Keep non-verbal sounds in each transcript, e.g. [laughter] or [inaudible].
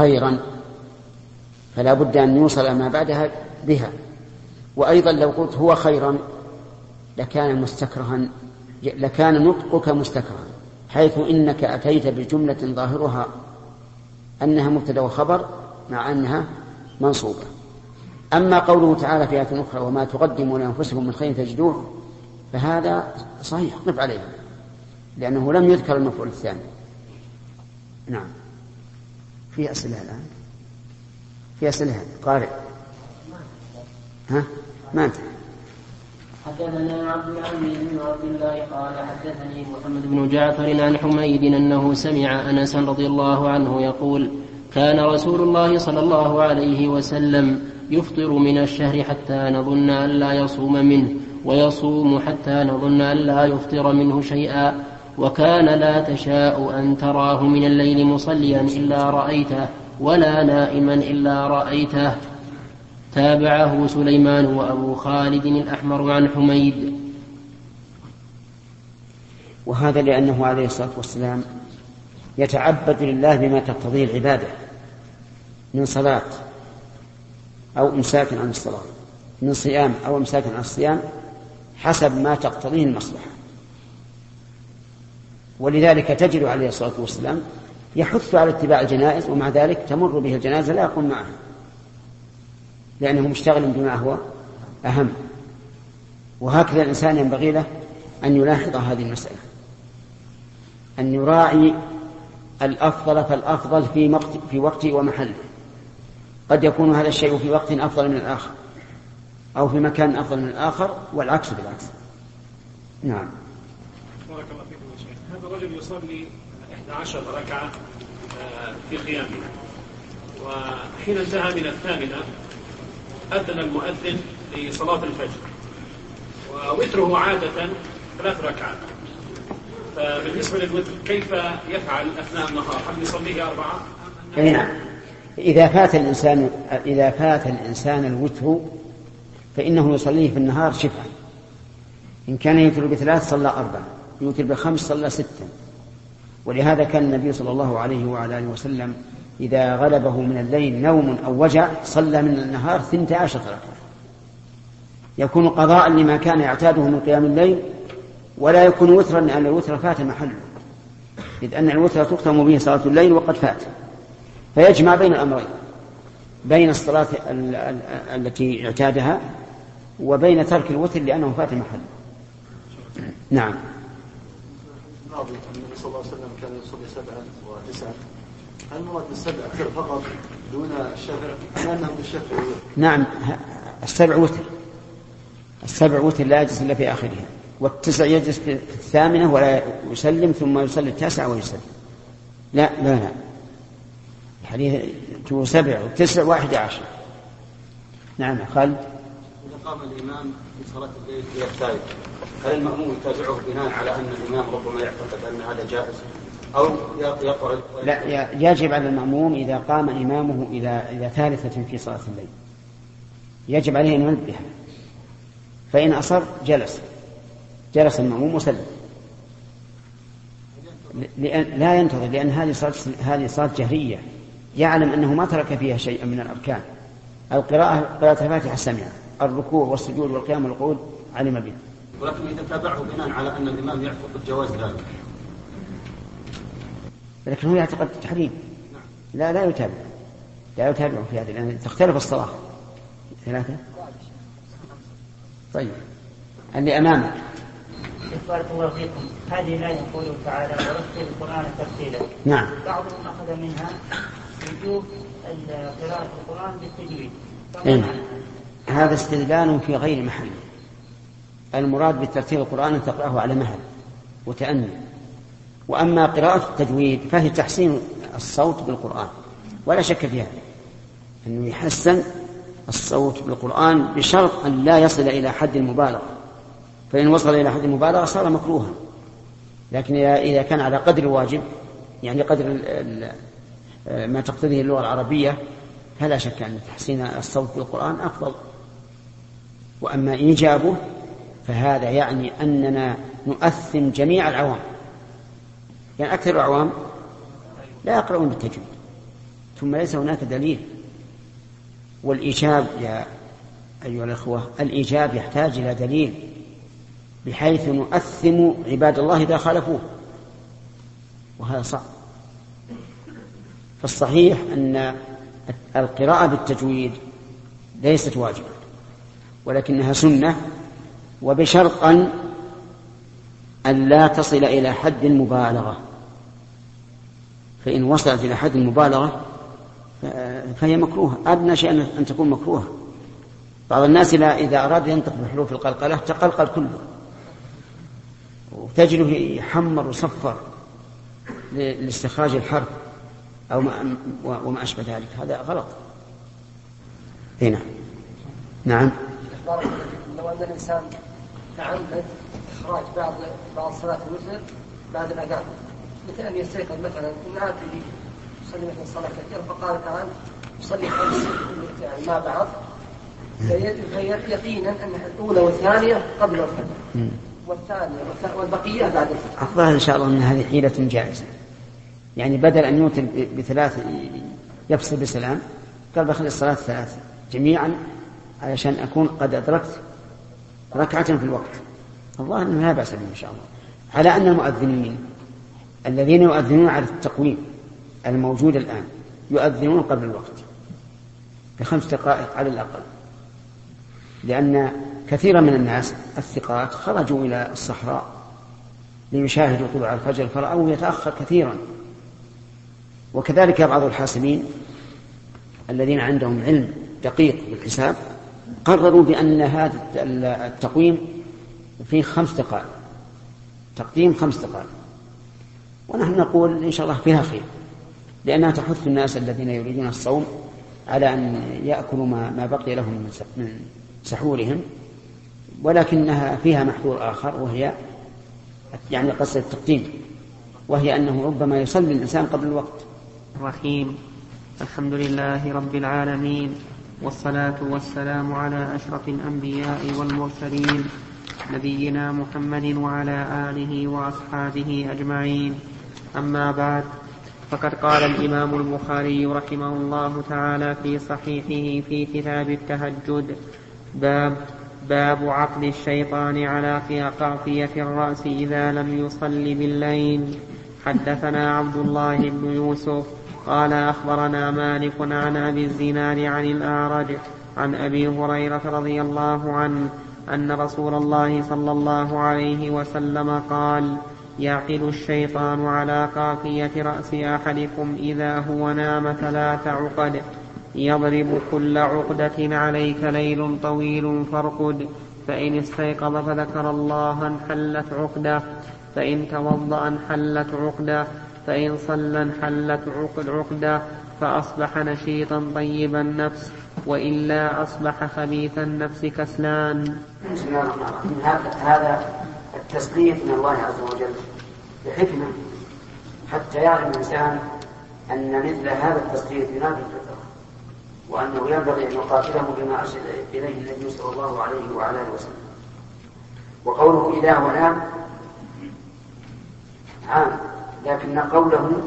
خيرا فلا بد أن يوصل ما بعدها بها. وأيضا لو قلت هو خيرا لكان مستكرها لكان نطقك مستكرها حيث إنك أتيت بجملة ظاهرها أنها مبتدأ وخبر مع أنها منصوبة. أما قوله تعالى في آية أخرى وما تقدموا لأنفسكم من خير تجدوه فهذا صحيح قف عليه لأنه لم يذكر المفعول الثاني. نعم. في أسئلة الآن؟ في أسئلة قارئ. ها؟ ما أنت. حدثنا عبد العزيز بن عبد الله قال حدثني محمد بن جعفر عن حميد أنه سمع انسا رضي الله عنه يقول كان رسول الله صلى الله عليه وسلم يفطر من الشهر حتى نظن أن لا يصوم منه ويصوم حتى نظن أن لا يفطر منه شيئا. وكان لا تشاء أن تراه من الليل مصليا إلا رأيته ولا نائما إلا رأيته. تابعه سليمان وأبو خالد الأحمر عن حميد. وهذا لأنه عليه الصلاة والسلام يتعبد لله بما تقتضيه العبادة من صلاة أو إمساك عن الصلاة من صيام أو إمساك عن الصيام حسب ما تقتضيه المصلحة. ولذلك تجد عليه الصلاة والسلام يحث على اتباع الجنائز ومع ذلك تمر به الجنازة لا يقوم معها. لأنه مشتغل بما هو أهم. وهكذا الإنسان ينبغي له أن يلاحظ هذه المسألة. أن يراعي الأفضل فالأفضل في في وقته ومحله. قد يكون هذا الشيء في وقت أفضل من الآخر أو في مكان أفضل من الآخر والعكس بالعكس. نعم. الرجل يصلي 11 ركعة آه، في قيامه. وحين انتهى من الثامنة أذن المؤذن لصلاة الفجر. ووتره عادة ثلاث ركعات. فبالنسبة للوتر كيف يفعل أثناء النهار؟ هل يصليه أربعة؟ أي نعم. إذا فات الإنسان إذا فات الإنسان الوتر فإنه يصليه في النهار شفعا إن كان يوتر بثلاث صلى أربعة. يوتر بخمس صلى ستا. ولهذا كان النبي صلى الله عليه وعلى آله وسلم إذا غلبه من الليل نوم أو وجع صلى من النهار ثنتا عشرة ركعة. يكون قضاء لما كان يعتاده من قيام الليل ولا يكون وترا لأن الوتر فات محله إذ أن الوتر تختم به صلاة الليل وقد فات. فيجمع بين الأمرين بين الصلاة التي اعتادها وبين ترك الوتر لأنه فات محله. نعم. النبي صلى الله عليه وسلم كان يصلي سبعا وتسعا. هل المراد بالسبع أكثر [laughs] فقط دون الشفع؟ أم أنه بالشفع نعم السبع وتر. السبع وتر لا يجلس إلا في آخرها. والتسع يجلس في الثامنة ولا يسلم ثم يصلي التاسعة ويسلم. لا لا لا. الحديث تو سبع وتسع واحد عشر. نعم خالد. إذا قام الإمام في صلاة الليل في الثالث. هل المأموم يتابعه بناء على أن الإمام ربما يعتقد أن هذا جائز؟ أو يقرأ لا يجب على المأموم إذا قام إمامه إلى إلى ثالثة في صلاة الليل. يجب عليه أن ينبه. فإن أصر جلس. جلس المأموم وسلم. لأن لا ينتظر لأن هذه صلاة هذه صلاة جهرية. يعلم أنه ما ترك فيها شيئا من الأركان. القراءة قراءة الفاتحة سمع الركوع والسجود والقيام والقعود علم به. ولكن إذا تابعه بناء على أن الإمام يعتقد جواز ذلك. لكن هو يعتقد التحريم لا لا يتابع. لا يتابع في هذه لأن تختلف الصلاة. ثلاثة طيب. اللي أمامك. بارك الله فيكم. هذه الآية قوله تعالى ورتل القرآن ترتيلا نعم. بعضهم أخذ منها وجوب قراءة القرآن بالتجويد. إيه؟ هذا استدلال في غير محل. المراد بترتيل القرآن أن تقرأه على مهل وتأني وأما قراءة التجويد فهي تحسين الصوت بالقرآن ولا شك فيها. أنه يحسن الصوت بالقرآن بشرط أن لا يصل إلى حد المبالغة. فإن وصل إلى حد المبالغة صار مكروها. لكن إذا كان على قدر الواجب يعني قدر ما تقتضيه اللغة العربية فلا شك أن تحسين الصوت بالقرآن أفضل. وأما إيجابه فهذا يعني أننا نؤثم جميع العوام. يعني أكثر الأعوام لا يقرؤون بالتجويد ثم ليس هناك دليل. والإيجاب يا أيها الأخوة الإيجاب يحتاج إلى دليل بحيث نؤثم عباد الله إذا خالفوه وهذا صعب. فالصحيح أن القراءة بالتجويد ليست واجبة ولكنها سنة وبشرط أن لا تصل إلى حد المبالغة. فإن وصلت إلى حد المبالغة فهي مكروهة. أدنى شيء أن تكون مكروهة. بعض الناس إذا أراد ينطق بحروف القلقلة تقلقل كله. وتجده يحمر وصفر لاستخراج الحرف أو ما وما أشبه ذلك. هذا غلط. هنا. نعم. لو أن الإنسان تعمد إخراج بعض بعض صلاة الوتر بعد الأذان مثل أن يستيقظ مثلا إن عاد يصلي مثلا صلاة الفجر فقال الآن يصلي خمس يعني مع بعض. يقينا أن الأولى والثانية قبل الفجر. والثانية والبقية بعد الفجر. الظاهر إن شاء الله أن هذه حيلة جائزة. يعني بدل أن يوتر بثلاث يفصل بسلام قال بخلي الصلاة ثلاث جميعا علشان أكون قد أدركت ركعة في الوقت. الظاهر أنه لا بأس به إن شاء الله. على أن المؤذنين الذين يؤذنون على التقويم الموجود الآن يؤذنون قبل الوقت بخمس دقائق على الأقل. لأن كثيرا من الناس الثقات خرجوا إلى الصحراء ليشاهدوا طلوع الفجر فرأوه يتأخر كثيرا. وكذلك بعض الحاسبين الذين عندهم علم دقيق بالحساب قرروا بأن هذا التقويم فيه خمس دقائق. تقديم خمس دقائق. ونحن نقول إن شاء الله فيها خير. لأنها تحث الناس الذين يريدون الصوم على أن يأكلوا ما, ما بقي لهم من سحورهم ولكنها فيها محذور آخر وهي يعني قصد التقديم. وهي أنه ربما يصلي الإنسان قبل الوقت. الرحيم الحمد لله رب العالمين. والصلاة والسلام على أشرف الأنبياء والمرسلين نبينا محمد وعلى آله وأصحابه أجمعين. أما بعد فقد قال الإمام البخاري رحمه الله تعالى في صحيحه في كتاب التهجد باب باب عقد الشيطان على قافية الرأس إذا لم يصل بالليل. حدثنا عبد الله بن يوسف قال أخبرنا مالك عن أبي الزناد عن الأعرج عن أبي هريرة رضي الله عنه أن رسول الله صلى الله عليه وسلم قال يعقد الشيطان على قافية رأس أحدكم إذا هو نام ثلاث عقد يضرب كل عقدة عليك ليل طويل فارقد فإن استيقظ فذكر الله انحلت عقدة فإن توضأ انحلت عقدة فإن صلى انحلت عقد عقدة فأصبح نشيطا طيب النفس وإلا أصبح خبيث النفس كسلان. بسم الله الرحمن الرحيم هذا التسليط من الله عز وجل بحكمة. حتى يعلم الإنسان أن مثل هذا التسليط ينافي الفطرة وأنه ينبغي أن يقاتله بما أرشد إليه النبي صلى الله عليه وعلى آله وسلم. وقوله نام عام. لكن قوله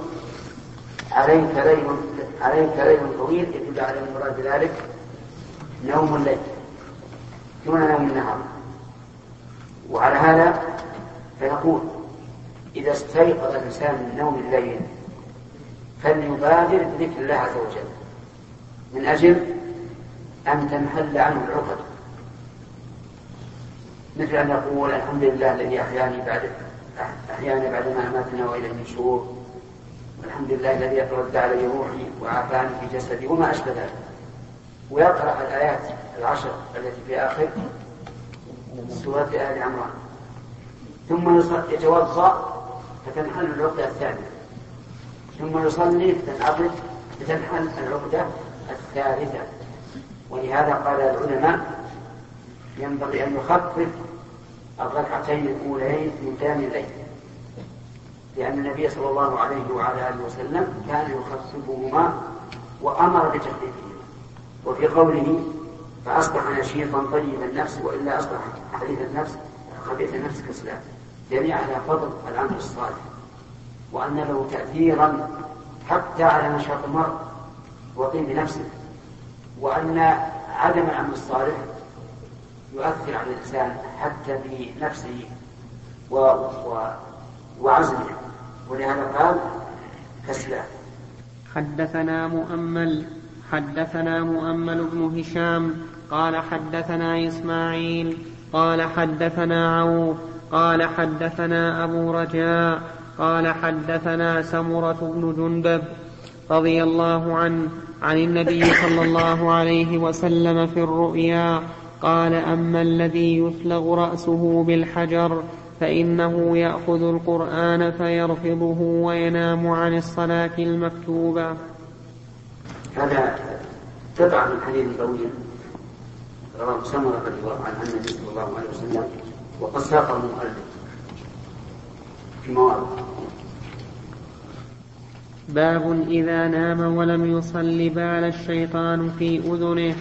عليك ليل عليك ليل طويل يدل على المراد بذلك نوم الليل دون نوم النهار. وعلى هذا فنقول إذا استيقظ الإنسان من نوم الليل فليبادر بذكر الله عز وجل. من أجل أن تنحل عنه العقد. مثل أن يقول الحمد لله الذي أحياني بعد أحيانا بعدما أماتنا وإلى النشور والحمد لله الذي رد علي روحي وعافاني في جسدي وما أشبه ذلك. ويقرأ الآيات العشر التي في آخر سورة آل عمران. ثم يتوضأ فتنحل العقدة الثانية. ثم يصلي فتنعقد فتنحل العقدة الثالثة. ولهذا قال العلماء ينبغي أن يخفف الركعتين الأولين من قيام الليل. لأن النبي صلى الله عليه وعلى آله وسلم كان يخففهما وأمر بتخفيفهما وفي قوله فأصبح نشيطا طيب النفس وإلا أصبح حديث النفس خبيث النفس كسلان. دليل على فضل العمل الصالح. وأن له تأثيرا حتى على نشاط المرء وقيل بنفسه وأن عدم العمل الصالح يؤثر على الإنسان حتى بنفسه و... و... وعزمه ولهذا قال كسلان. حدثنا مؤمل حدثنا مؤمل بن هشام قال حدثنا إسماعيل قال حدثنا عوف قال حدثنا أبو رجاء قال حدثنا سمرة بن جندب رضي الله عنه عن النبي صلى الله عليه وسلم في الرؤيا قال أما الذي يثلغ رأسه بالحجر فإنه يأخذ القرآن فيرفضه وينام عن الصلاة المكتوبة. هذا قطعة من حديث طويل رواه سمرة رضي الله عنه عن النبي صلى الله عليه وسلم وقد ساقه المؤلف في مواضع. باب إذا نام ولم يصل بال الشيطان في أذنه.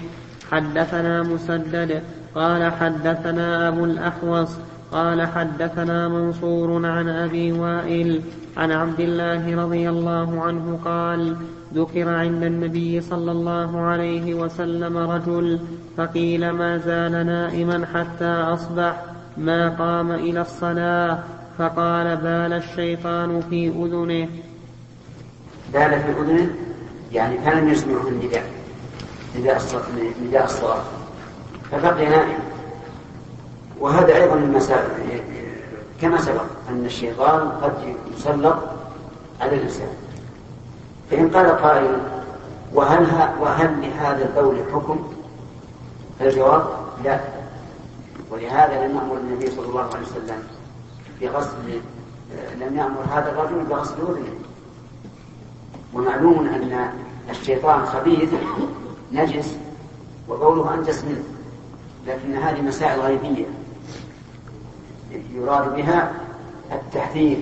حدثنا مسدد قال حدثنا أبو الأحوص قال حدثنا منصور عن أبي وائل عن عبد الله رضي الله عنه قال ذكر عند النبي صلى الله عليه وسلم رجل فقيل ما زال نائما حتى أصبح ما قام إلى الصلاة؟ فقال بال الشيطان في أذنه. بال في أذنه؟ يعني كان يسمعه النداء. نداء الصلاة. فبقي نائم. وهذا أيضا المسائل كما سبق أن الشيطان قد يسلط على الإنسان. فإن قال قائل وهل وهل لهذا القول حكم؟ فالجواب لا. ولهذا لم يأمر النبي صلى الله عليه وسلم بغسل لم يأمر هذا الرجل بغسل أذنه. ومعلوم أن الشيطان خبيث. نجس وقوله أنجس منه لكن هذه مسائل غيبية. يراد بها التحذير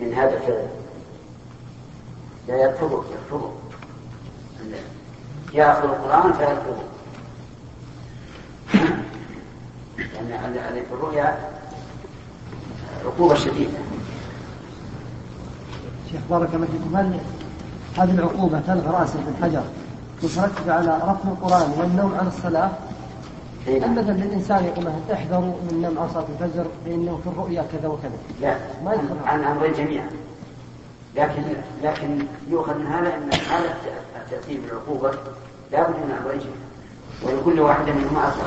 من هذا الفعل. لا يرفضه يرفضه يأخذ القرآن فيرفضه لأن يعني في الرؤيا عقوبة شديدة. شيخ بارك الله فيكم. هل هذه العقوبة تلغى رأسه بالحجر مترتبة على رفض القرآن والنوم عن الصلاة؟ إيه. مثلا للإنسان يقول مثلا احذروا من نوم عن صلاة الفجر فإنه في الرؤيا كذا وكذا. لا ما يدخل عن أمرين جميعا لكن لكن يؤخذ من هذا أن هذا التأثير بالعقوبة لا بد من أمرين جميعا ولكل واحد منهما أثر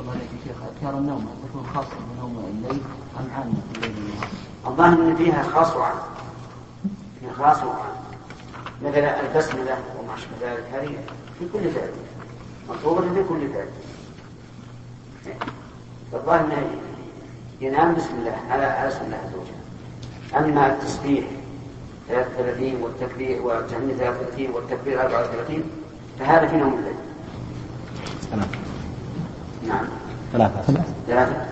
الله عليك يا شيخ أذكار النوم تكون خاصة بنوم الليل أم عامة في الليل؟ والنهار؟ الظاهر أن فيها خاص وعام. فيها خاص وعام. مثلا البسملة وما أشبه ذلك هذه في كل فعل مطلوبة في كل فعل فالظاهر أنه ينام بسم الله على على اسم الله عز وجل. أما التسبيح 33 والتكبير والتهميد 33 والتكبير 34 فهذا في نوم الليل. نعم. ثلاثة. ثلاثة.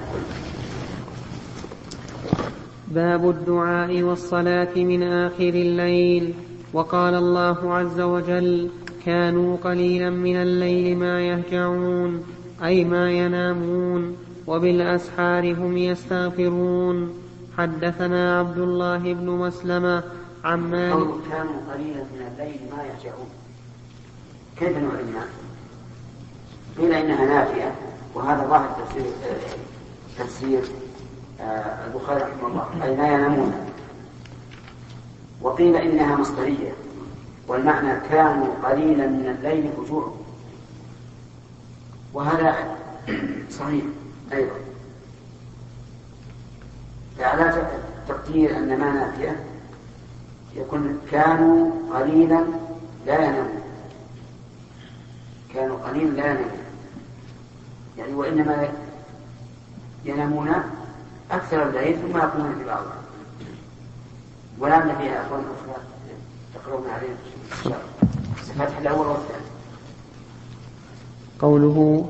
باب الدعاء والصلاة من آخر الليل. وقال الله عز وجل كانوا قليلا من الليل ما يهجعون أي ما ينامون وبالأسحار هم يستغفرون. حدثنا عبد الله بن مسلمة عن مالك. كانوا قليلا من الليل ما يهجعون. كيف نعلمها؟ قيل إنها نافية وهذا ظاهر تفسير آه، تفسير آه، البخاري رحمه الله أي ما ينامون. وقيل إنها مصدرية والمعنى كانوا قليلا من الليل هجوعا وهذا صحيح أيضا. فعلى تقدير أن ما نافيه يكون كانوا قليلا لا ينامون. كانوا قليلا لا ينامون. يعني وإنما ينامون أكثر الليل ثم يقومون في بعضها ولعل فيها أخرى تقرؤون الله الفتح الأول والثاني. قوله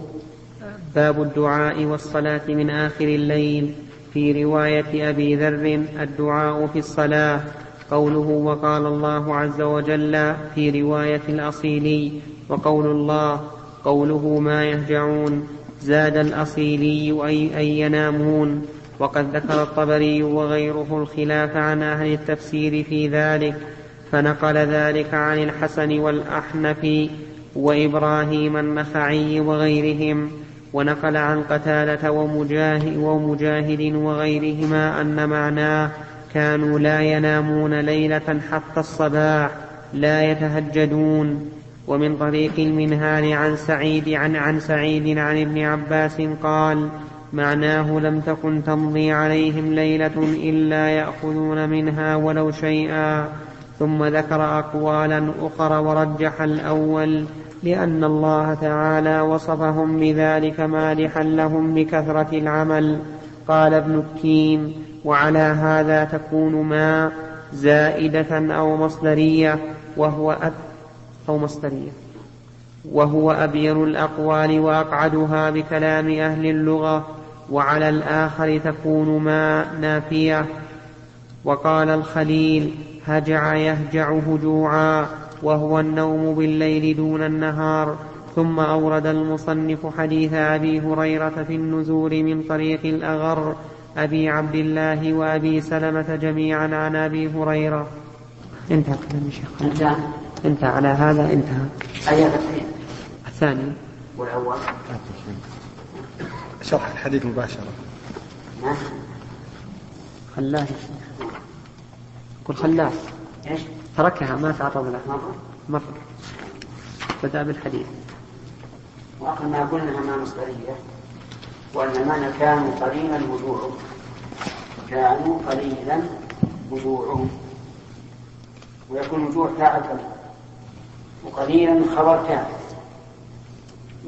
باب الدعاء والصلاة من آخر الليل في رواية أبي ذر الدعاء في الصلاة. قوله وقال الله عز وجل في رواية الأصيلي وقول الله قوله ما يهجعون زاد الأصيلي أي, أي ينامون. وقد ذكر الطبري وغيره الخلاف عن أهل التفسير في ذلك فنقل ذلك عن الحسن والأحنف وإبراهيم النخعي وغيرهم ونقل عن قتالة ومجاهد, ومجاهد وغيرهما أن معناه كانوا لا ينامون ليلة حتى الصباح لا يتهجدون. ومن طريق المنهال عن سعيد عن عن سعيد عن ابن عباس قال معناه لم تكن تمضي عليهم ليلة إلا يأخذون منها ولو شيئا. ثم ذكر أقوالا أخرى ورجح الأول لأن الله تعالى وصفهم بذلك مادحا لهم بكثرة العمل. قال ابن الكين وعلى هذا تكون ما زائدة أو مصدرية وهو أب أو مصدرية. وهو أبين الأقوال وأقعدها بكلام أهل اللغة وعلى الآخر تكون ما نافية. وقال الخليل هجع يهجع هجوعا وهو النوم بالليل دون النهار. ثم أورد المصنف حديث أبي هريرة في النزول من طريق الأغر أبي عبد الله وأبي سلمة جميعا عن أبي هريرة. انتهى كلام الشيخ انتهى. انتهى. على هذا انتهى. الثاني. والأول؟ شرح الحديث مباشرة. ما خلاه قل خلاه إيش؟ تركها ما تعرض لها. مرة مرة بدأ بالحديث. وأقل ما قلنا أنها مصدرية وأن المعنى كانوا قليلا وجوعهم كانوا قليلا وجوعهم ويكون وجوع فاعل قليل وقليلا خبر كان.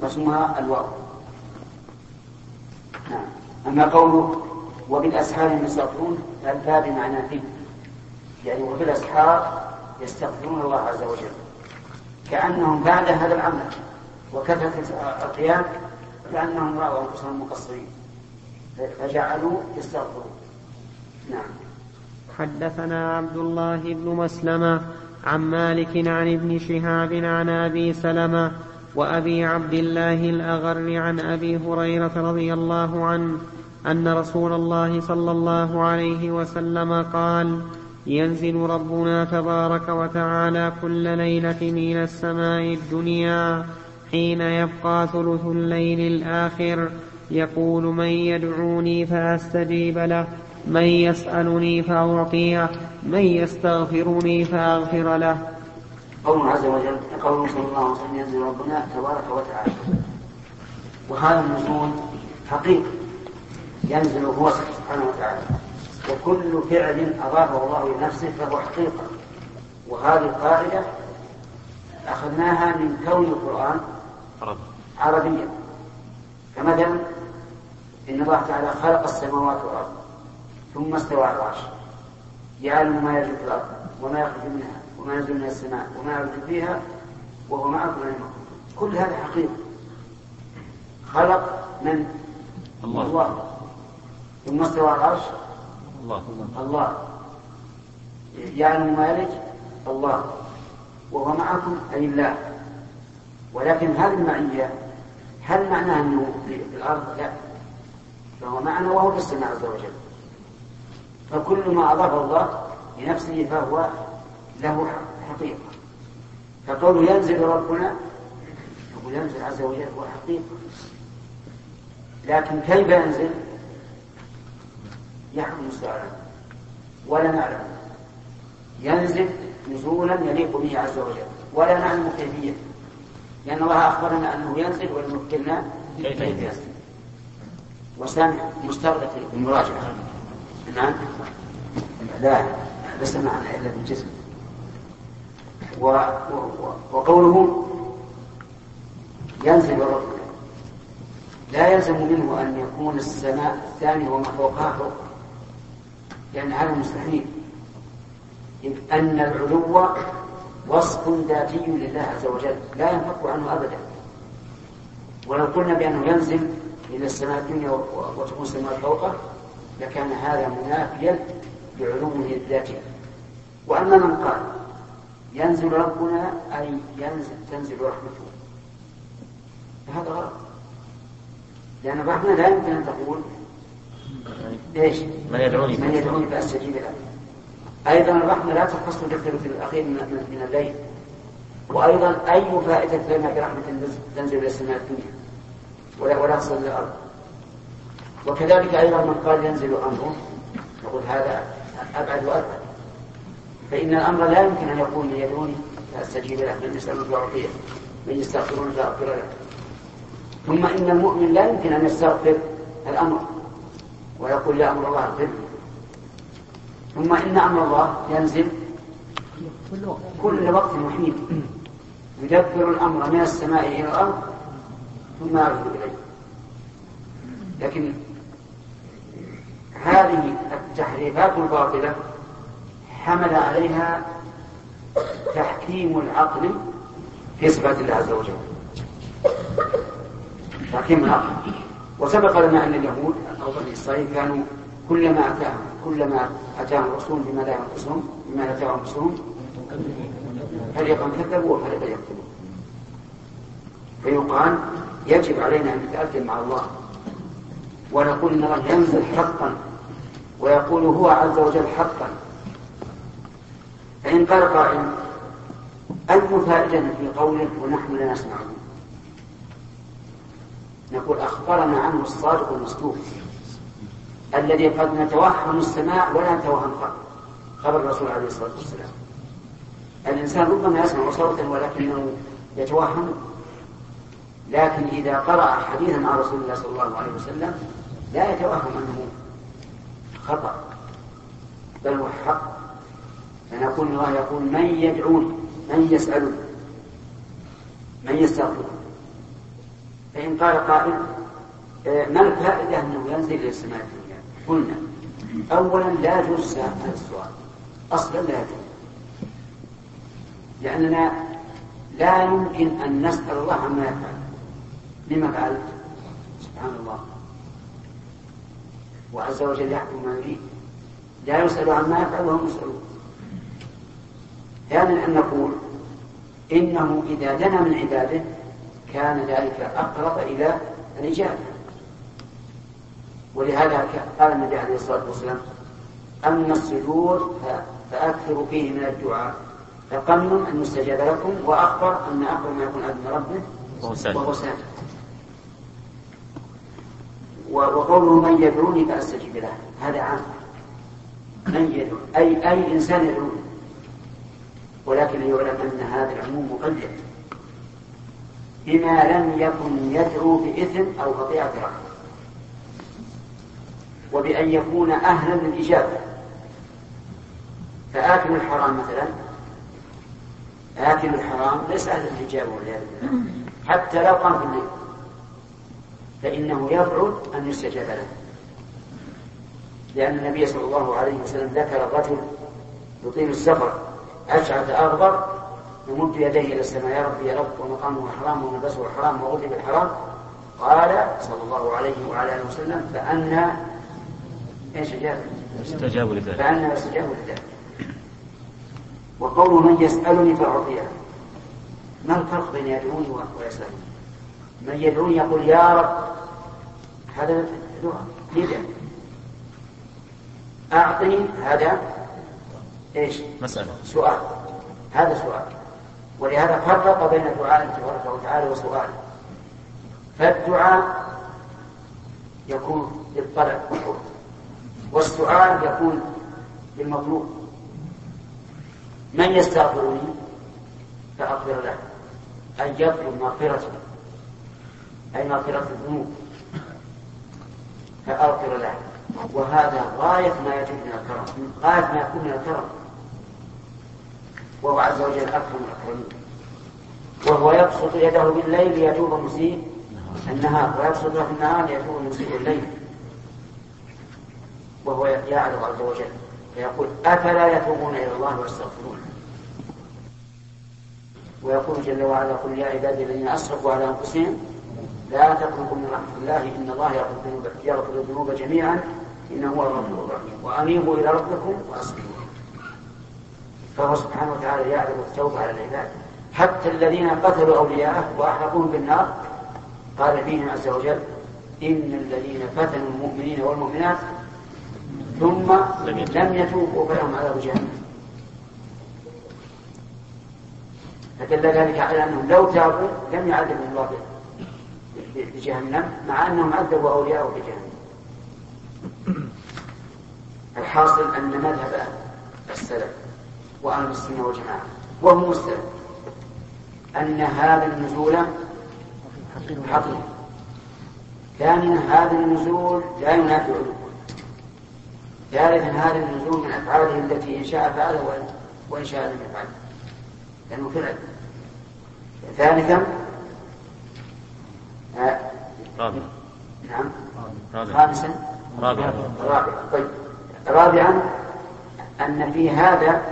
واسمها الواو. نعم أما قوله وبالأسحار يستغفرون فالباب بمعنى في يعني وبالأسحار يستغفرون الله عز وجل. كأنهم بعد هذا العمل وكثرة القيام كأنهم رأوا أنفسهم مقصرين. فجعلوا يستغفرون. نعم. حدثنا عبد الله بن مسلمة عن مالك عن ابن شهاب عن أبي سلمة وأبي عبد الله الأغر عن أبي هريرة رضي الله عنه أن رسول الله صلى الله عليه وسلم قال ينزل ربنا تبارك وتعالى كل ليلة من السماء الدنيا حين يبقى ثلث الليل الآخر. يقول من يدعوني فأستجيب له من يسألني فأعطيه من يستغفرني فأغفر له. قوله عز وجل قوله صلى الله عليه وسلم ينزل ربنا تبارك وتعالى. وهذا النزول حقيقي ينزل هو سبحانه وتعالى. وكل فعل أضافه الله لنفسه فهو حقيقة. وهذه القاعدة أخذناها من كون القرآن عربيا. فمثلا إن الله تعالى خلق السماوات والأرض ثم استوى على العرش. يعلم ما يجري في الأرض وما يخرج منها. وما ينزل من السماء وما يعرج فيها وهو معكم أينما كل هذا حقيقة. خلق من؟ الله. الله. ثم استوى العرش؟ الله. الله. يعلم ما يلج الله. وهو معكم أي الله ولكن هذه المعية هل معناه أنه في الأرض؟ لا. فهو معنا وهو في السماء عز وجل. فكل ما أضاف الله لنفسه فهو له حقيقة. فقول ينزل ربنا يقول ينزل عز وجل هو حقيقة. لكن كيف ينزل؟ يحكم مستعلا ولا نعلم. ينزل نزولا يليق به عز وجل. ولا نعلم كيفية. لأن الله أخبرنا أنه ينزل ولم يمكننا كيف ينزل. وسامع مستغرق المراجعة. نعم. لا ليس معنا إلا بالجسم. وقوله ينزل ربنا لا يلزم منه أن يكون السماء الثانية وما فوقها فوق. لأن هذا مستحيل. إذ أن العلو وصف ذاتي لله عز وجل. لا ينفك عنه أبدا. ولو قلنا بأنه ينزل إلى السماء الدنيا وتكون السماء فوقه لكان هذا منافيا لعلوه الذاتي وأما من قال ينزل ربنا أي ينزل تنزل رحمته. فهذا غلط. لأن الرحمة لا يمكن أن تقول إيش؟ من يدعوني. من يدعوني فأستجيب له. أيضا الرحمة لا تختص بالثلث الأخير من, من, من الليل. وأيضا أي فائدة لنا برحمة تنزل إلى السماء الدنيا. ولا ولا تصل إلى الأرض. وكذلك أيضا من قال ينزل أمره نقول هذا أبعد وأبعد. فإن الأمر لا يمكن أن يقول من يدعوني فأستجيب له. من يسألني فأعطيه من يستغفرون فأغفر له. ثم إن المؤمن لا يمكن أن يستغفر الأمر ويقول يا أمر الله اغفر ثم إن أمر الله ينزل كل وقت وحيد يدبر الأمر من السماء إلى الأرض ثم يرد إليه. لكن هذه التحريفات الباطلة حمل عليها تحكيم العقل في صفات الله عز وجل. تحكيم العقل. وسبق لنا أن اليهود أو بني إسرائيل كانوا كلما أتاهم كلما أتاهم رسول بما لا ينقصهم بما لا ينقصهم فريقا كذبوا وفريقا يكذبون فيقال يجب علينا أن نتأدب مع الله. ونقول إن الله ينزل حقا ويقول هو عز وجل حقا. فإن قال قائل أي فائدة في قوله ونحن لا نسمع نقول أخبرنا عنه الصادق المصدوق الذي قد نتوهم السماء ولا نتوهم خبر الرسول عليه الصلاة والسلام. الإنسان ربما يسمع صوتا ولكنه يتوهم. لكن إذا قرأ حديثا عن رسول الله صلى الله عليه وسلم لا يتوهم أنه خطأ بل هو حق. فنقول الله يقول من يدعوني من يسألني من يستغفرني فإن قال قائل آه، ما الفائدة أنه ينزل إلى السماء الدنيا؟ قلنا أولا لا يجوز هذا السؤال. أصلا لا يجوز. لأننا لا يمكن أن نسأل الله عما يفعل. لما فعلت سبحان الله. وعز وجل يحكم ما يريد. لا يسأل عما يفعل وهم يسألون. ثانيا أن نقول إنه إذا دنا من عباده كان ذلك أقرب إلى الإجابة. ولهذا قال النبي عليه الصلاة والسلام أما السجود فأكثروا فيه من الدعاء فقمن أن يستجاب لكم وأخبر أن أقرب ما يكون عبد ربه وهو ساجد. وقوله من يدعوني فأستجيب له هذا عام. من يدعو أي أي إنسان يدعوني ولكن يعلم أن هذا العموم مقيد بما لم يكن يدعو بإثم أو قطيعة رحم وبأن يكون أهلا للإجابة. فآكل الحرام مثلا. آكل الحرام ليس أهلا للإجابة حتى لو قام في الليل فإنه يبعد أن يستجاب له. لأن النبي صلى الله عليه وسلم ذكر الرجل يطيل السفر. أشعث أغبر يمد يديه إلى السماء يا رب يا رب ومقامه حرام وملبسه حرام وغذي بالحرام قال صلى الله عليه وعلى آله وسلم فأنا إيش أجاب؟ استجابوا لذلك. فأنا استجابوا لذلك. وقوله من يسألني فأعطيه. ما الفرق بين يدعوني ويسألني؟ من يدعوني يقول يا رب. هذا دعاء. نداء أعطني هذا إيش؟ مسألة. سؤال. هذا سؤال. ولهذا فرق بين دعاء تبارك وتعالى وسؤال. فالدعاء يكون للطلب والسؤال يكون للمطلوب. من يستغفرني فأغفر له. أن يطلب مغفرته. أي مغفرة الذنوب. فأغفر له. وهذا غاية ما يجب من الكرم. غاية ما يكون من الكرم. وهو عز وجل أكرم الأكرمين. وهو يبسط يده بالليل ليتوب مسيء النهار ويبسطها في النهار ليتوب مسيء الليل. وهو يعلم عز وجل فيقول أفلا يتوبون إلى الله ويستغفرون؟ ويقول جل وعلا قل يا عبادي الذين أسرفوا على أنفسهم لا تقنطوا من رحمة الله إن الله يغفر الذنوب جميعا إنه هو الغفور الرحيم. وأنيبوا إلى ربكم وأصلحوا. فهو سبحانه وتعالى يعلم التوبة على العباد. حتى الذين قتلوا أولياءه وأحرقوهم بالنار قال فيهم عز وجل إن الذين فتنوا المؤمنين والمؤمنات ثم لم يتوبوا فلهم عذاب جهنم. فدل ذلك على أنهم لو تابوا لم يعذبوا الله بجهنم مع أنهم عذبوا أولياءه بجهنم. الحاصل أن مذهب السلف وأهل السنة والجماعة. وهم السلف أن هذا النزول حقيقي. ثانيا هذا النزول لا ينافي علوه ثالثا هذا النزول من أفعاله التي إن شاء فعله وإن شاء لم يفعله لأنه فعل ثالثا آه رابعا. نعم. رابعا. خامسا. رابعا. رابعا. طيب. رابعا أن في هذا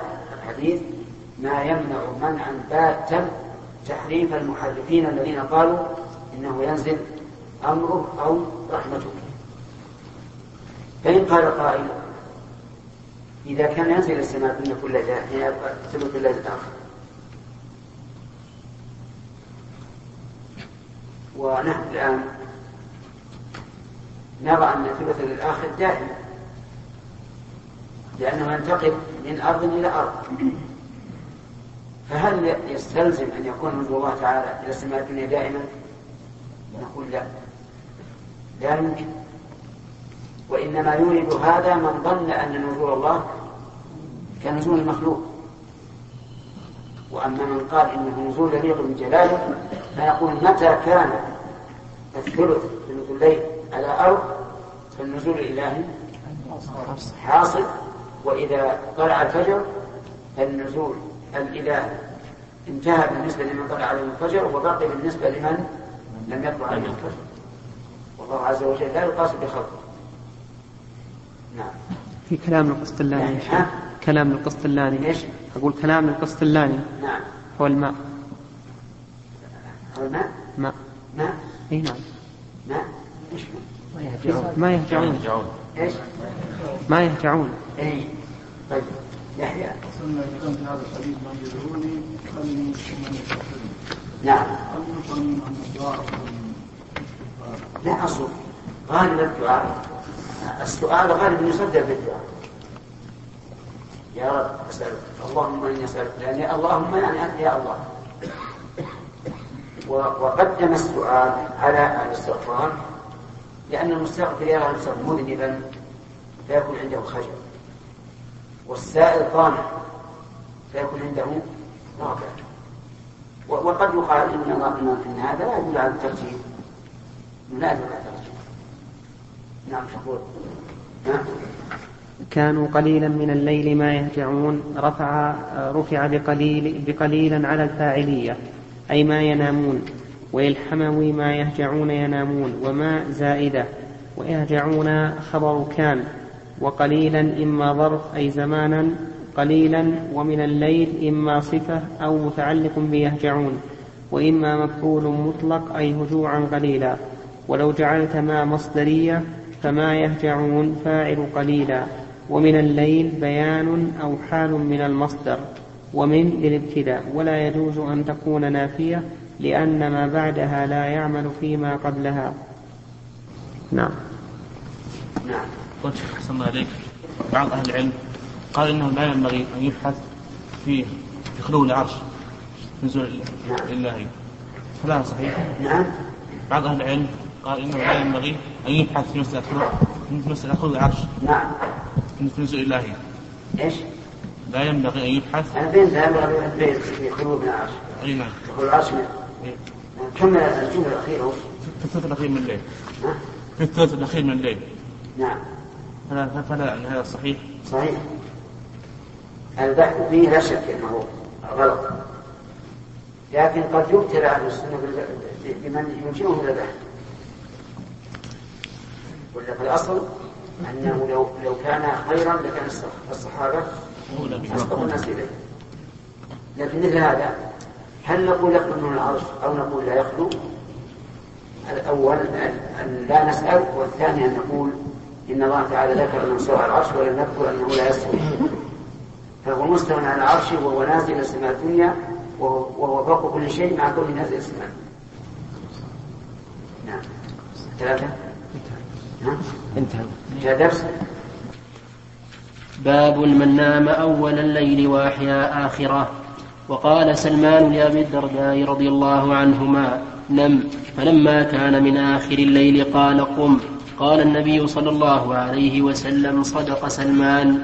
الحديث ما يمنع منعا باتا تحريف المحرفين الذين قالوا إنه ينزل أمره أو رحمته فإن قال قائل إذا كان ينزل السماء الدنيا كل ثلث الليل الآخر ونحن الآن نرى أن ثلث الآخر دائم لأنه ينتقل من أرض إلى أرض. فهل يستلزم أن يكون نزول الله تعالى إلى السماء الدنيا دائما؟ نقول لا. لا يمكن. وإنما يورد هذا من ظن أن نزول الله كنزول المخلوق. وأما من قال إنه نزول يليق بجلاله فيقول متى كان الثلث ثلث الليل على أرض فالنزول الإلهي حاصل؟ وإذا طلع الفجر فالنزول الإلهي انتهى بالنسبة لمن طلع عليه الفجر وبقي بالنسبة لمن لم يطلع عليه الفجر. والله عز وجل لا يقاس بخلقه. نعم. في كلام القسطلاني. ها؟ كلام القسطلاني. إيش؟ أقول كلام القسطلاني. نعم. هو الماء. هو الماء؟ ماء. ماء؟ اي نعم. ماء؟ إيش ماء؟ ما يهجعون. يرجعون إيش؟ ما يهجعون اي طيب. يحيى. ثم كان في هذا الحديث؟ من يدعوني فلن من يستغفرني نعم. هل يفهم ان الدعاء لا أصل. غالب الدعاء. السؤال غالب يصدر بالدعاء. يا رب أسألك. اللهم إني أسألك. يعني اللهم يعني أنت يا الله. وقدم السؤال على الاستغفار. لأن المستغفر يرى نفسه مذنبا فيكون عنده خجل. والسائل طامع فيكون عنده رابع وقد يقال إن إن هذا لا يدل على الترتيب لا يدل على الترتيب نعم تقول نعم. كانوا قليلا من الليل ما يهجعون رفع رفع بقليل بقليلا على الفاعلية أي ما ينامون. والحموي ما يهجعون ينامون وما زائدة ويهجعون خبر كان وقليلا إما ظرف أي زمانا قليلا ومن الليل إما صفة أو متعلق بيهجعون وإما مفعول مطلق أي هجوعا قليلا ولو جعلت ما مصدرية فما يهجعون فاعل قليلا ومن الليل بيان أو حال من المصدر ومن للابتداء ولا يجوز أن تكون نافية لأن ما بعدها لا يعمل فيما قبلها. نعم. نعم. قلت شيخ حسن الله عليك بعض أهل العلم قال إنه لا ينبغي أن يبحث في في خلو العرش نزول الإلهي هذا صحيح؟ نعم. بعض أهل العلم قال إنه لا ينبغي أن يبحث في مسألة خلو في مسألة خلو العرش. نعم. في نزول الإلهي إيش؟ لا ينبغي أن يبحث أنا بين ذهب البيت في خلوب العرش. أي نعم. دخول العرش. كمل الجملة الأخيرة في الثلث الأخير من الليل؟ في الثلث الأخير من الليل. نعم. فلا فلا يعني هذا صحيح. صحيح. البحث فيه لا شك أنه غلط. لكن قد يبتلى أهل السنة بمن يمكنه إلى البحث. ولا في الأصل أنه لو لو كان خيرا لكان الصح- الصحابة أسبقوا الناس إليه لكن مثل هذا هل نقول يخلو من العرش أو نقول لا يخلو؟ الأول أن- لا نسأل والثاني أن نقول إن الله تعالى ذكر استوى على العرش ولم نذكر أنه لا يستوي فهو مستوى على العرش وهو نازل السماء الدنيا وهو فوق كل شيء مع كل نازل السماء. نعم. ثلاثة؟ نعم. انتهى. جاء درس؟ باب من نام أول الليل وأحيا آخرة. وقال سلمان لأبي الدرداء رضي الله عنهما نم فلما كان من آخر الليل قال قم. قال النبي صلى الله عليه وسلم صدق سلمان.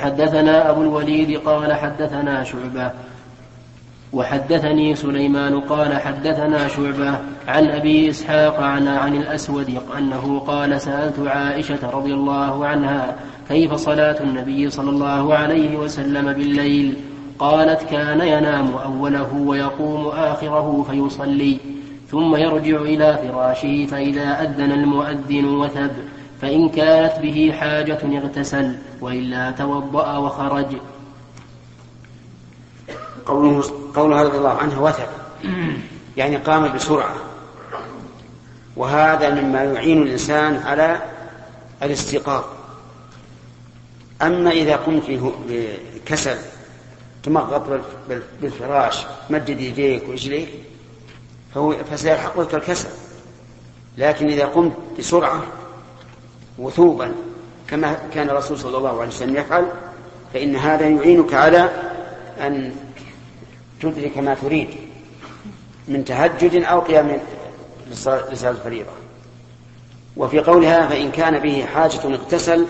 حدثنا أبو الوليد قال حدثنا شعبة. وحدثني سليمان قال حدثنا شعبة عن أبي إسحاق عن, عن الأسود أنه قال سألت عائشة رضي الله عنها كيف صلاة النبي صلى الله عليه وسلم بالليل؟ قالت كان ينام أوله ويقوم آخره فيصلي ثم يرجع إلى فراشه فإذا أذن المؤذن وثب فإن كانت به حاجة اغتسل وإلا توضأ وخرج. قوله قولها رضي الله عنها وثب [clears throat] يعني قام بسرعة. وهذا مما يعين الإنسان على الاستيقاظ. أما إذا قمت بكسل تمغط بالفراش مدد يديك ورجليك فهو فسيلحقك الكسل لكن إذا قمت بسرعة وثوبا كما كان الرسول صلى الله عليه وسلم يفعل فإن هذا يعينك على أن تدرك ما تريد من تهجد أو قيام لصلاة الفريضة. وفي قولها فإن كان به حاجة اغتسل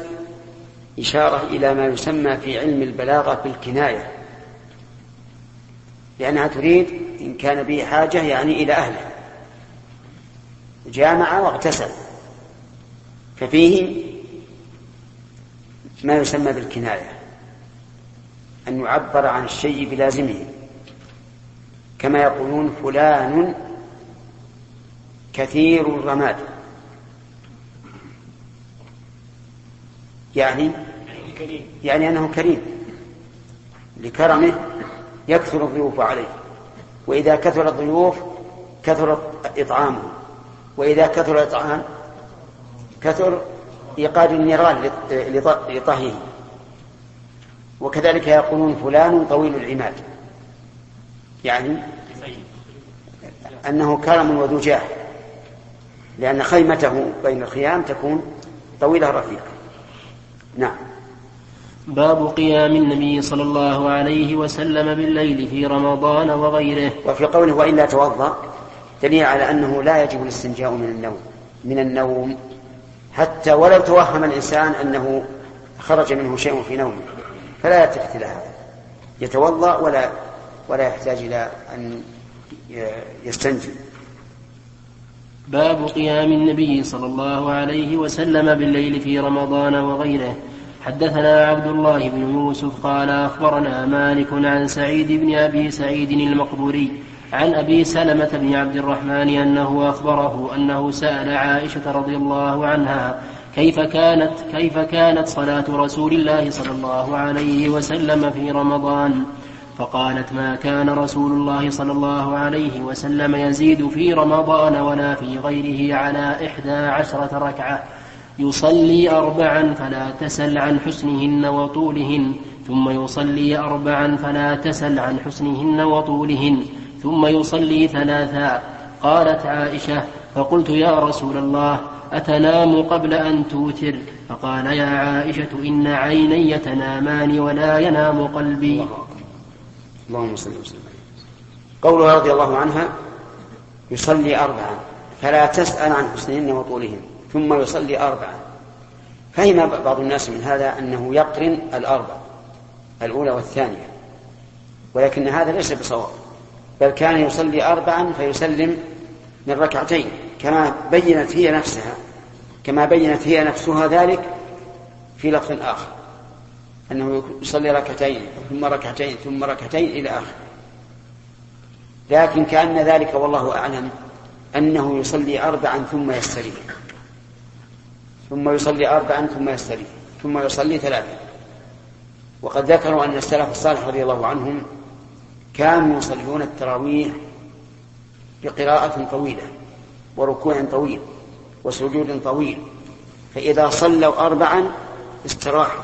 إشارة إلى ما يسمى في علم البلاغة بالكناية. لأنها تريد إن كان به حاجة يعني إلى أهله. جامع واغتسل. ففيه ما يسمى بالكناية. أن يعبر عن الشيء بلازمه. كما يقولون فلان كثير الرماد. يعني يعني أنه كريم. لكرمه يكثر الضيوف عليه. وإذا كثر الضيوف كثر إطعامه. وإذا كثر الإطعام كثر إيقاد النيران لطهيه. وكذلك يقولون فلان طويل العماد. يعني أنه كرم وذو جاه. لأن خيمته بين الخيام تكون طويلة رفيقة. نعم. باب قيام النبي صلى الله عليه وسلم بالليل في رمضان وغيره. وفي قوله وإلا توضأ دليل على أنه لا يجب الاستنجاء من النوم من النوم حتى ولو توهم الإنسان أنه خرج منه شيء في نومه فلا يلتفت إلى هذا. يتوضأ ولا ولا يحتاج إلى أن يستنجي. باب قيام النبي صلى الله عليه وسلم بالليل في رمضان وغيره. حدثنا عبد الله بن يوسف قال أخبرنا مالك عن سعيد بن أبي سعيد المقبوري عن أبي سلمة بن عبد الرحمن أنه أخبره أنه سأل عائشة رضي الله عنها كيف كانت كيف كانت صلاة رسول الله صلى الله عليه وسلم في رمضان؟ فقالت ما كان رسول الله صلى الله عليه وسلم يزيد في رمضان ولا في غيره على إحدى عشرة ركعة. يصلي أربعا فلا تسل عن حسنهن وطولهن ثم يصلي أربعا فلا تسل عن حسنهن وطولهن ثم يصلي ثلاثا. قالت عائشة فقلت يا رسول الله أتنام قبل أن توتر؟ فقال يا عائشة إن عيني تنامان ولا ينام قلبي. اللهم صل وسلم. قولها رضي الله عنها يصلي أربعا فلا تسأل عن حسنهن وطولهن. ثم يصلي أربعا فهم بعض الناس من هذا أنه يقرن الأربع الأولى والثانية ولكن هذا ليس بصواب بل كان يصلي أربعا فيسلم من ركعتين كما بينت هي نفسها كما بينت هي نفسها ذلك في لفظ آخر أنه يصلي ركعتين ثم ركعتين ثم ركعتين إلى آخر. لكن كأن ذلك والله أعلم أنه يصلي أربعا ثم يستريح. ثم يصلي أربعا ثم يستريح ثم يصلي ثلاثا. وقد ذكروا أن السلف الصالح رضي الله عنهم كانوا يصلون التراويح بقراءة طويلة وركوع طويل وسجود طويل فإذا صلوا أربعا استراحوا.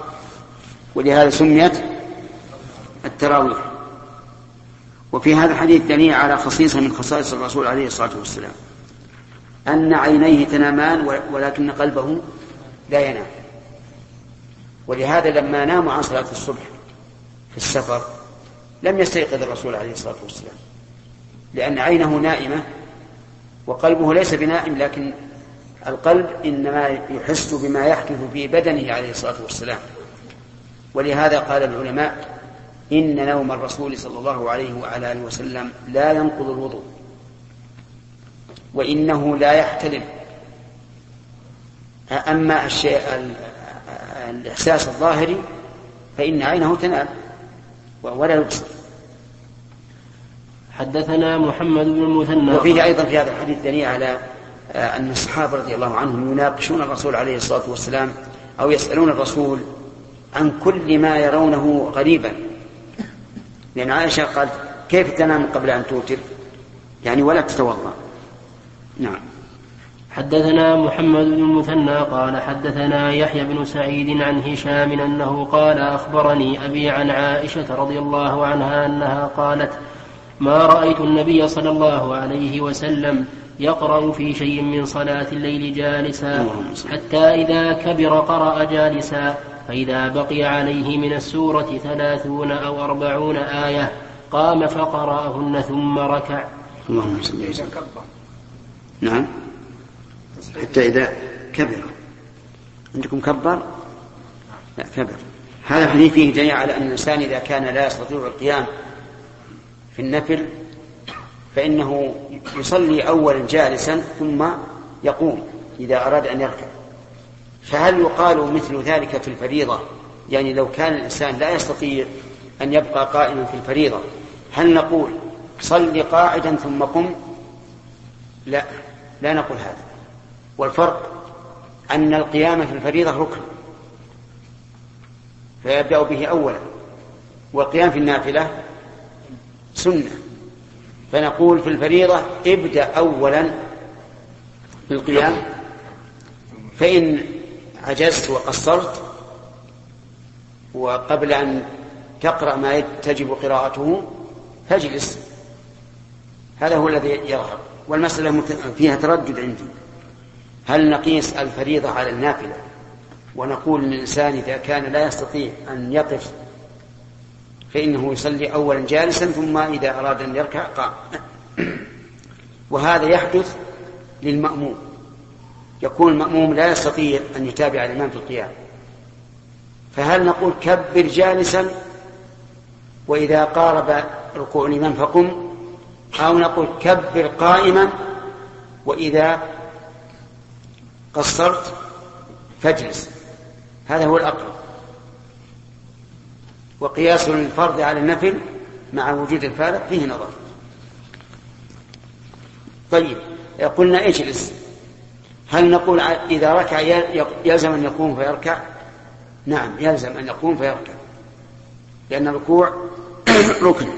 ولهذا سميت التراويح. وفي هذا الحديث دليل على خصيصة من خصائص الرسول عليه الصلاة والسلام أن عينيه تنامان ولكن قلبه لا ينام. ولهذا لما ناموا عن صلاة الصبح في السفر لم يستيقظ الرسول عليه الصلاة والسلام لأن عينه نائمة وقلبه ليس بنائم لكن القلب إنما يحس بما يحدث في بدنه عليه الصلاة والسلام. ولهذا قال العلماء إن نوم الرسول صلى الله عليه وعلى آله وسلم لا ينقض الوضوء وإنه لا يحتلم أما الشيء الإحساس الظاهري فإن عينه تنام ولا يبصر. حدثنا محمد بن المثنى. وفيه أيضا في هذا الحديث دليل على أن الصحابة رضي الله عنهم يناقشون الرسول عليه الصلاة والسلام أو يسألون الرسول عن كل ما يرونه غريبا. لأن عائشة قالت كيف تنام قبل أن توتر؟ يعني ولا تتوضأ. نعم. حدثنا محمد بن المثنى قال حدثنا يحيى بن سعيد عن هشام أنه قال أخبرني أبي عن عائشة رضي الله عنها أنها قالت ما رأيت النبي صلى الله عليه وسلم يقرأ في شيء من صلاة الليل جالسا حتى إذا كبر قرأ جالسا فإذا بقي عليه من السورة ثلاثون أو أربعون آية قام فقرأهن ثم ركع. اللهم صل وسلم نعم. حتى إذا كبر. عندكم كبر؟ لا كبر. هذا الحديث فيه دليل على أن الإنسان إذا كان لا يستطيع القيام في النفل فإنه يصلي أولا جالسا ثم يقوم إذا أراد أن يركع. فهل يقال مثل ذلك في الفريضة؟ يعني لو كان الإنسان لا يستطيع أن يبقى قائما في الفريضة هل نقول صل قاعدا ثم قم؟ لا لا نقول هذا. والفرق أن القيام في الفريضة ركن فيبدأ به أولا والقيام في النافلة سنة. فنقول في الفريضة ابدأ أولا بالقيام فإن عجزت وقصرت وقبل أن تقرأ ما تجب قراءته فاجلس. هذا هو الذي يظهر والمسألة فيها تردد عندي. هل نقيس الفريضة على النافلة؟ ونقول للإنسان إذا كان لا يستطيع أن يقف فإنه يصلي أولا جالسا ثم إذا أراد أن يركع قام. [clears throat] وهذا يحدث للمأموم. يكون المأموم لا يستطيع أن يتابع الإمام في القيام. فهل نقول كبر جالسا؟ وإذا قارب ركوع الإمام فقم. أو نقول كبر قائما؟ وإذا قصرت فاجلس. هذا هو الأقرب. وقياس الفرض على النفل مع وجود الفارق فيه نظر. طيب قلنا اجلس. هل نقول إذا ركع يلزم أن يقوم فيركع؟ نعم يلزم أن يقوم فيركع. لأن الركوع [clears throat] ركن.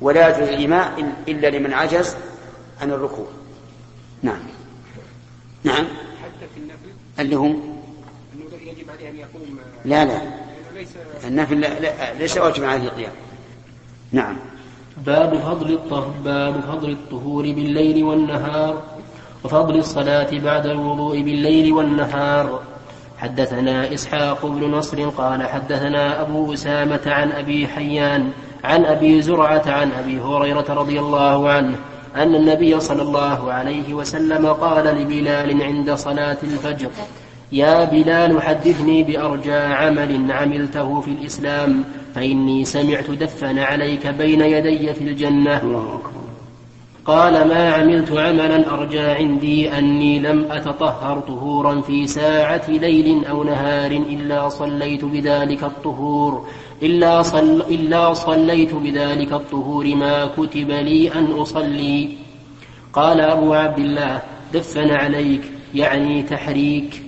ولا يجوز الإيماء إلا لمن عجز عن الركوع. نعم. نعم. اللي هو يجب عليه أن يقوم لا لا النفل لا ليس واجبا عليه القيام. نعم. باب فضل باب فضل الطهور بالليل والنهار وفضل الصلاة بعد الوضوء بالليل والنهار. حدثنا إسحاق بن نصر قال حدثنا أبو أسامة عن أبي حيان عن أبي زرعة عن أبي هريرة رضي الله عنه أن النبي صلى الله عليه وسلم قال لبلال عند صلاة الفجر يا بلال حدثني بأرجى عمل عملته في الإسلام فإني سمعت دفن عليك بين يدي في الجنة. قال ما عملت عملا أرجى عندي أني لم أتطهر طهورا في ساعة ليل أو نهار إلا صليت بذلك الطهور إلا, صل إلا صليت بذلك الطهور ما كتب لي أن أصلي. قال أبو عبد الله دفن عليك يعني تحريك.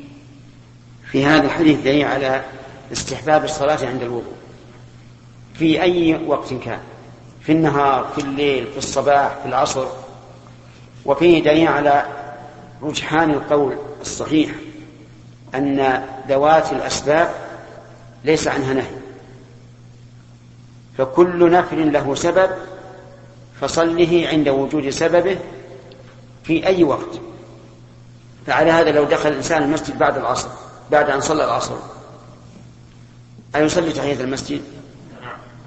في هذا الحديث دليل على استحباب الصلاة عند الوضوء في أي وقت كان. في النهار في الليل في الصباح في العصر. وفيه دليل على رجحان القول الصحيح أن ذوات الأسباب ليس عنها نهي. فكل نفل له سبب فصله عند وجود سببه في أي وقت. فعلى هذا لو دخل الإنسان المسجد بعد العصر بعد أن صلى العصر. أيصلي تحية المسجد؟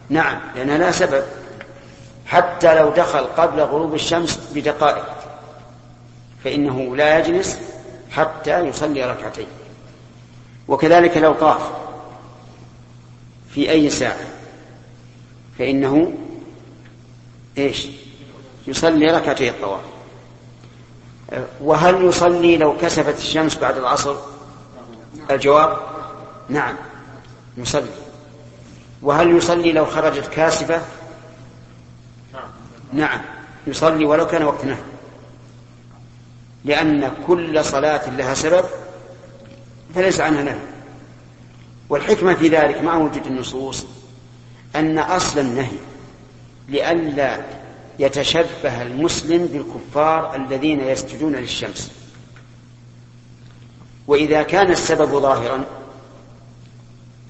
نعم لأنها لا سبب. حتى لو دخل قبل غروب الشمس بدقائق فإنه لا يجلس حتى يصلي ركعتين وكذلك لو طاف في أي ساعة فإنه إيش؟ يصلي ركعتي الطواف وهل يصلي لو كسفت الشمس بعد العصر؟ الجواب نعم يصلي وهل يصلي لو خرجت كاسفة؟ نعم يصلي ولو كان وقت نهي لأن كل صلاة لها سبب فليس عنها نهي. والحكمة في ذلك مع وجود النصوص أن أصل النهي لئلا يتشبه المسلم بالكفار الذين يسجدون للشمس. وإذا كان السبب ظاهرا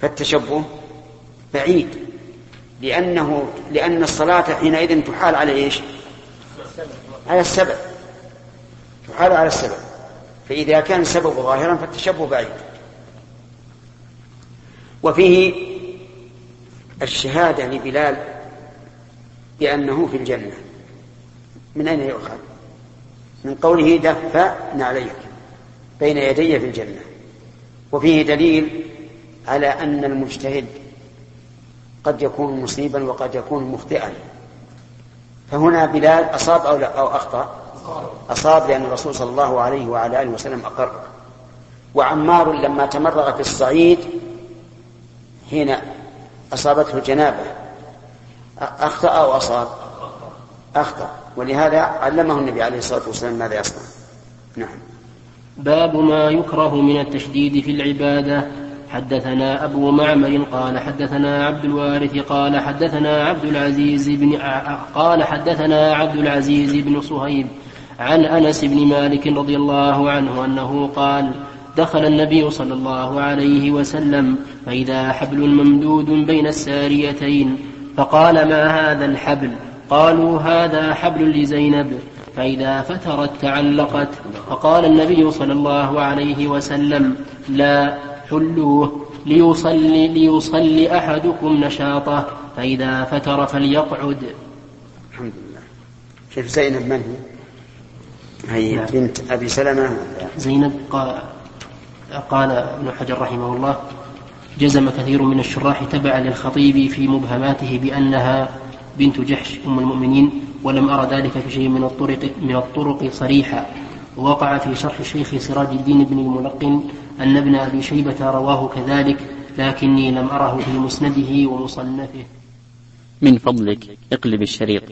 فالتشبه بعيد. لأنه لأن الصلاة حينئذ تحال على إيش؟ على السبب. تحال على السبب. فإذا كان السبب ظاهرا فالتشبه بعيد. وفيه الشهادة لبلال بأنه في الجنة. من أين يؤخذ؟ من قوله دف نعليك بين يدي في الجنة. وفيه دليل على أن المجتهد قد يكون مصيبا وقد يكون مخطئا. فهنا بلال أصاب أو, لا؟ أو أخطأ؟ أصاب لأن الرسول صلى الله عليه وعلى آله وسلم أقر. وعمار لما تمرغ في الصعيد حين أصابته الجنابة أخطأ أو أصاب؟ أخطأ. ولهذا علمه النبي عليه الصلاة والسلام ماذا يصنع. نعم. باب ما يكره من التشديد في العبادة. حدثنا أبو معمر قال حدثنا عبد الوارث قال حدثنا عبد العزيز بن قال حدثنا عبد العزيز بن صهيب عن أنس بن مالك رضي الله عنه أنه قال دخل النبي صلى الله عليه وسلم فإذا حبل ممدود بين الساريتين فقال ما هذا الحبل؟ قالوا هذا حبل لزينب. فإذا فترت تعلقت فقال النبي صلى الله عليه وسلم لا. حلوة ليصلي, ليصلي أحدكم نشاطه فإذا فتر فليقعد. الحمد لله. كيف زينب من هي؟ هي بنت أبي سلمة. زينب قال, قال ابن حجر رحمه الله جزم كثير من الشراح تبعا للخطيب في مبهماته بأنها بنت جحش أم المؤمنين ولم أرى ذلك في شيء من الطرق من الطرق صريحا ووقع في شرح الشيخ سراج الدين بن الملقن أن ابن أبي شيبة رواه كذلك لكني لم أره في مسنده ومصنفه. من فضلك اقلب الشريط.